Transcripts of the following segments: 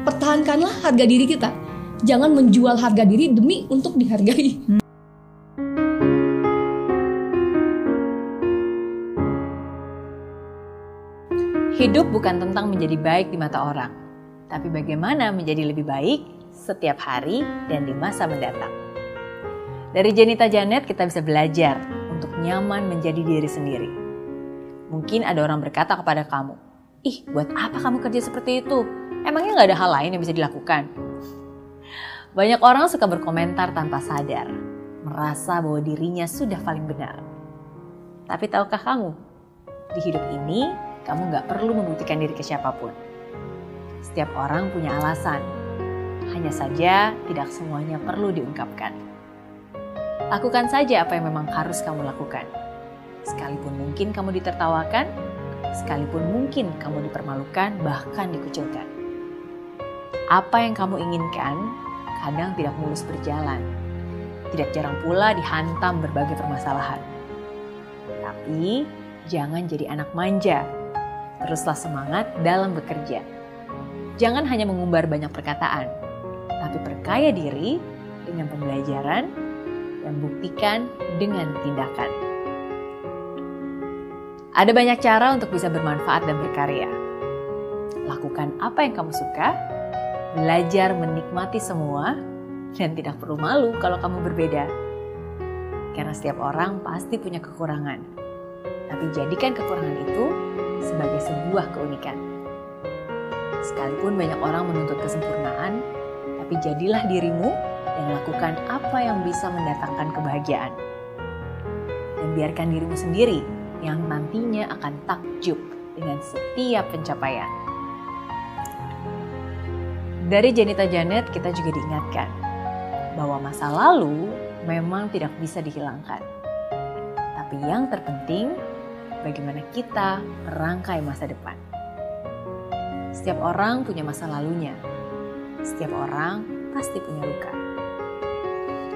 Pertahankanlah harga diri kita. Jangan menjual harga diri demi untuk dihargai. Hidup bukan tentang menjadi baik di mata orang, tapi bagaimana menjadi lebih baik setiap hari dan di masa mendatang. Dari Jenita Janet kita bisa belajar untuk nyaman menjadi diri sendiri. Mungkin ada orang berkata kepada kamu, ih buat apa kamu kerja seperti itu? Emangnya nggak ada hal lain yang bisa dilakukan? Banyak orang suka berkomentar tanpa sadar, merasa bahwa dirinya sudah paling benar. Tapi tahukah kamu, di hidup ini kamu nggak perlu membuktikan diri ke siapa pun. Setiap orang punya alasan, hanya saja tidak semuanya perlu diungkapkan. Lakukan saja apa yang memang harus kamu lakukan. Sekalipun mungkin kamu ditertawakan, sekalipun mungkin kamu dipermalukan, bahkan dikucilkan. Apa yang kamu inginkan kadang tidak mulus berjalan. Tidak jarang pula dihantam berbagai permasalahan. Tapi jangan jadi anak manja. Teruslah semangat dalam bekerja. Jangan hanya mengumbar banyak perkataan, tapi perkaya diri dengan pembelajaran dan buktikan dengan tindakan. Ada banyak cara untuk bisa bermanfaat dan berkarya. Lakukan apa yang kamu suka, belajar menikmati semua, dan tidak perlu malu kalau kamu berbeda. Karena setiap orang pasti punya kekurangan. Tapi jadikan kekurangan itu sebagai sebuah keunikan. Sekalipun banyak orang menuntut kesempurnaan, tapi jadilah dirimu dan lakukan apa yang bisa mendatangkan kebahagiaan. Dan biarkan dirimu sendiri yang nantinya akan takjub dengan setiap pencapaian. Dari Janita Janet kita juga diingatkan bahwa masa lalu memang tidak bisa dihilangkan. Tapi yang terpenting bagaimana kita merangkai masa depan. Setiap orang punya masa lalunya. Setiap orang pasti punya luka.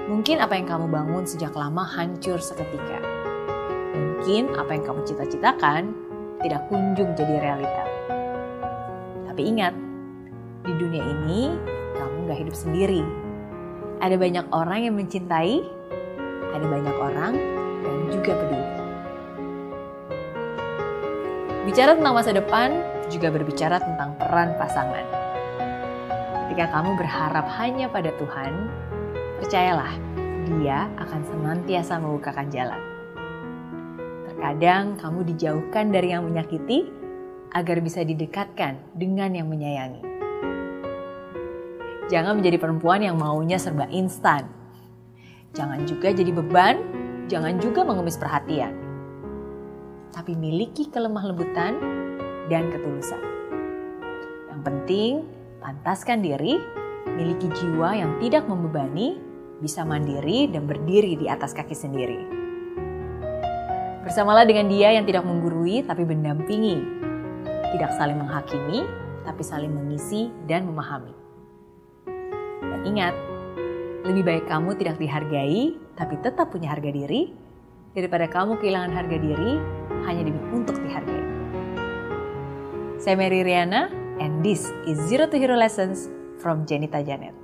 Mungkin apa yang kamu bangun sejak lama hancur seketika. Mungkin apa yang kamu cita-citakan tidak kunjung jadi realita. Tapi ingat, di dunia ini kamu gak hidup sendiri. Ada banyak orang yang mencintai, ada banyak orang yang juga peduli. Bicara tentang masa depan juga berbicara tentang peran pasangan. Ketika kamu berharap hanya pada Tuhan, percayalah, Dia akan senantiasa membukakan jalan. Terkadang kamu dijauhkan dari yang menyakiti agar bisa didekatkan dengan yang menyayangi. Jangan menjadi perempuan yang maunya serba instan. Jangan juga jadi beban, jangan juga mengemis perhatian. Tapi miliki kelemah lembutan dan ketulusan. Yang penting, pantaskan diri, miliki jiwa yang tidak membebani, bisa mandiri dan berdiri di atas kaki sendiri. Bersamalah dengan dia yang tidak menggurui tapi mendampingi. Tidak saling menghakimi, tapi saling mengisi dan memahami. Ingat, lebih baik kamu tidak dihargai tapi tetap punya harga diri daripada kamu kehilangan harga diri hanya demi untuk dihargai. Saya Mary Riana and this is Zero to Hero Lessons from Jenita Janet.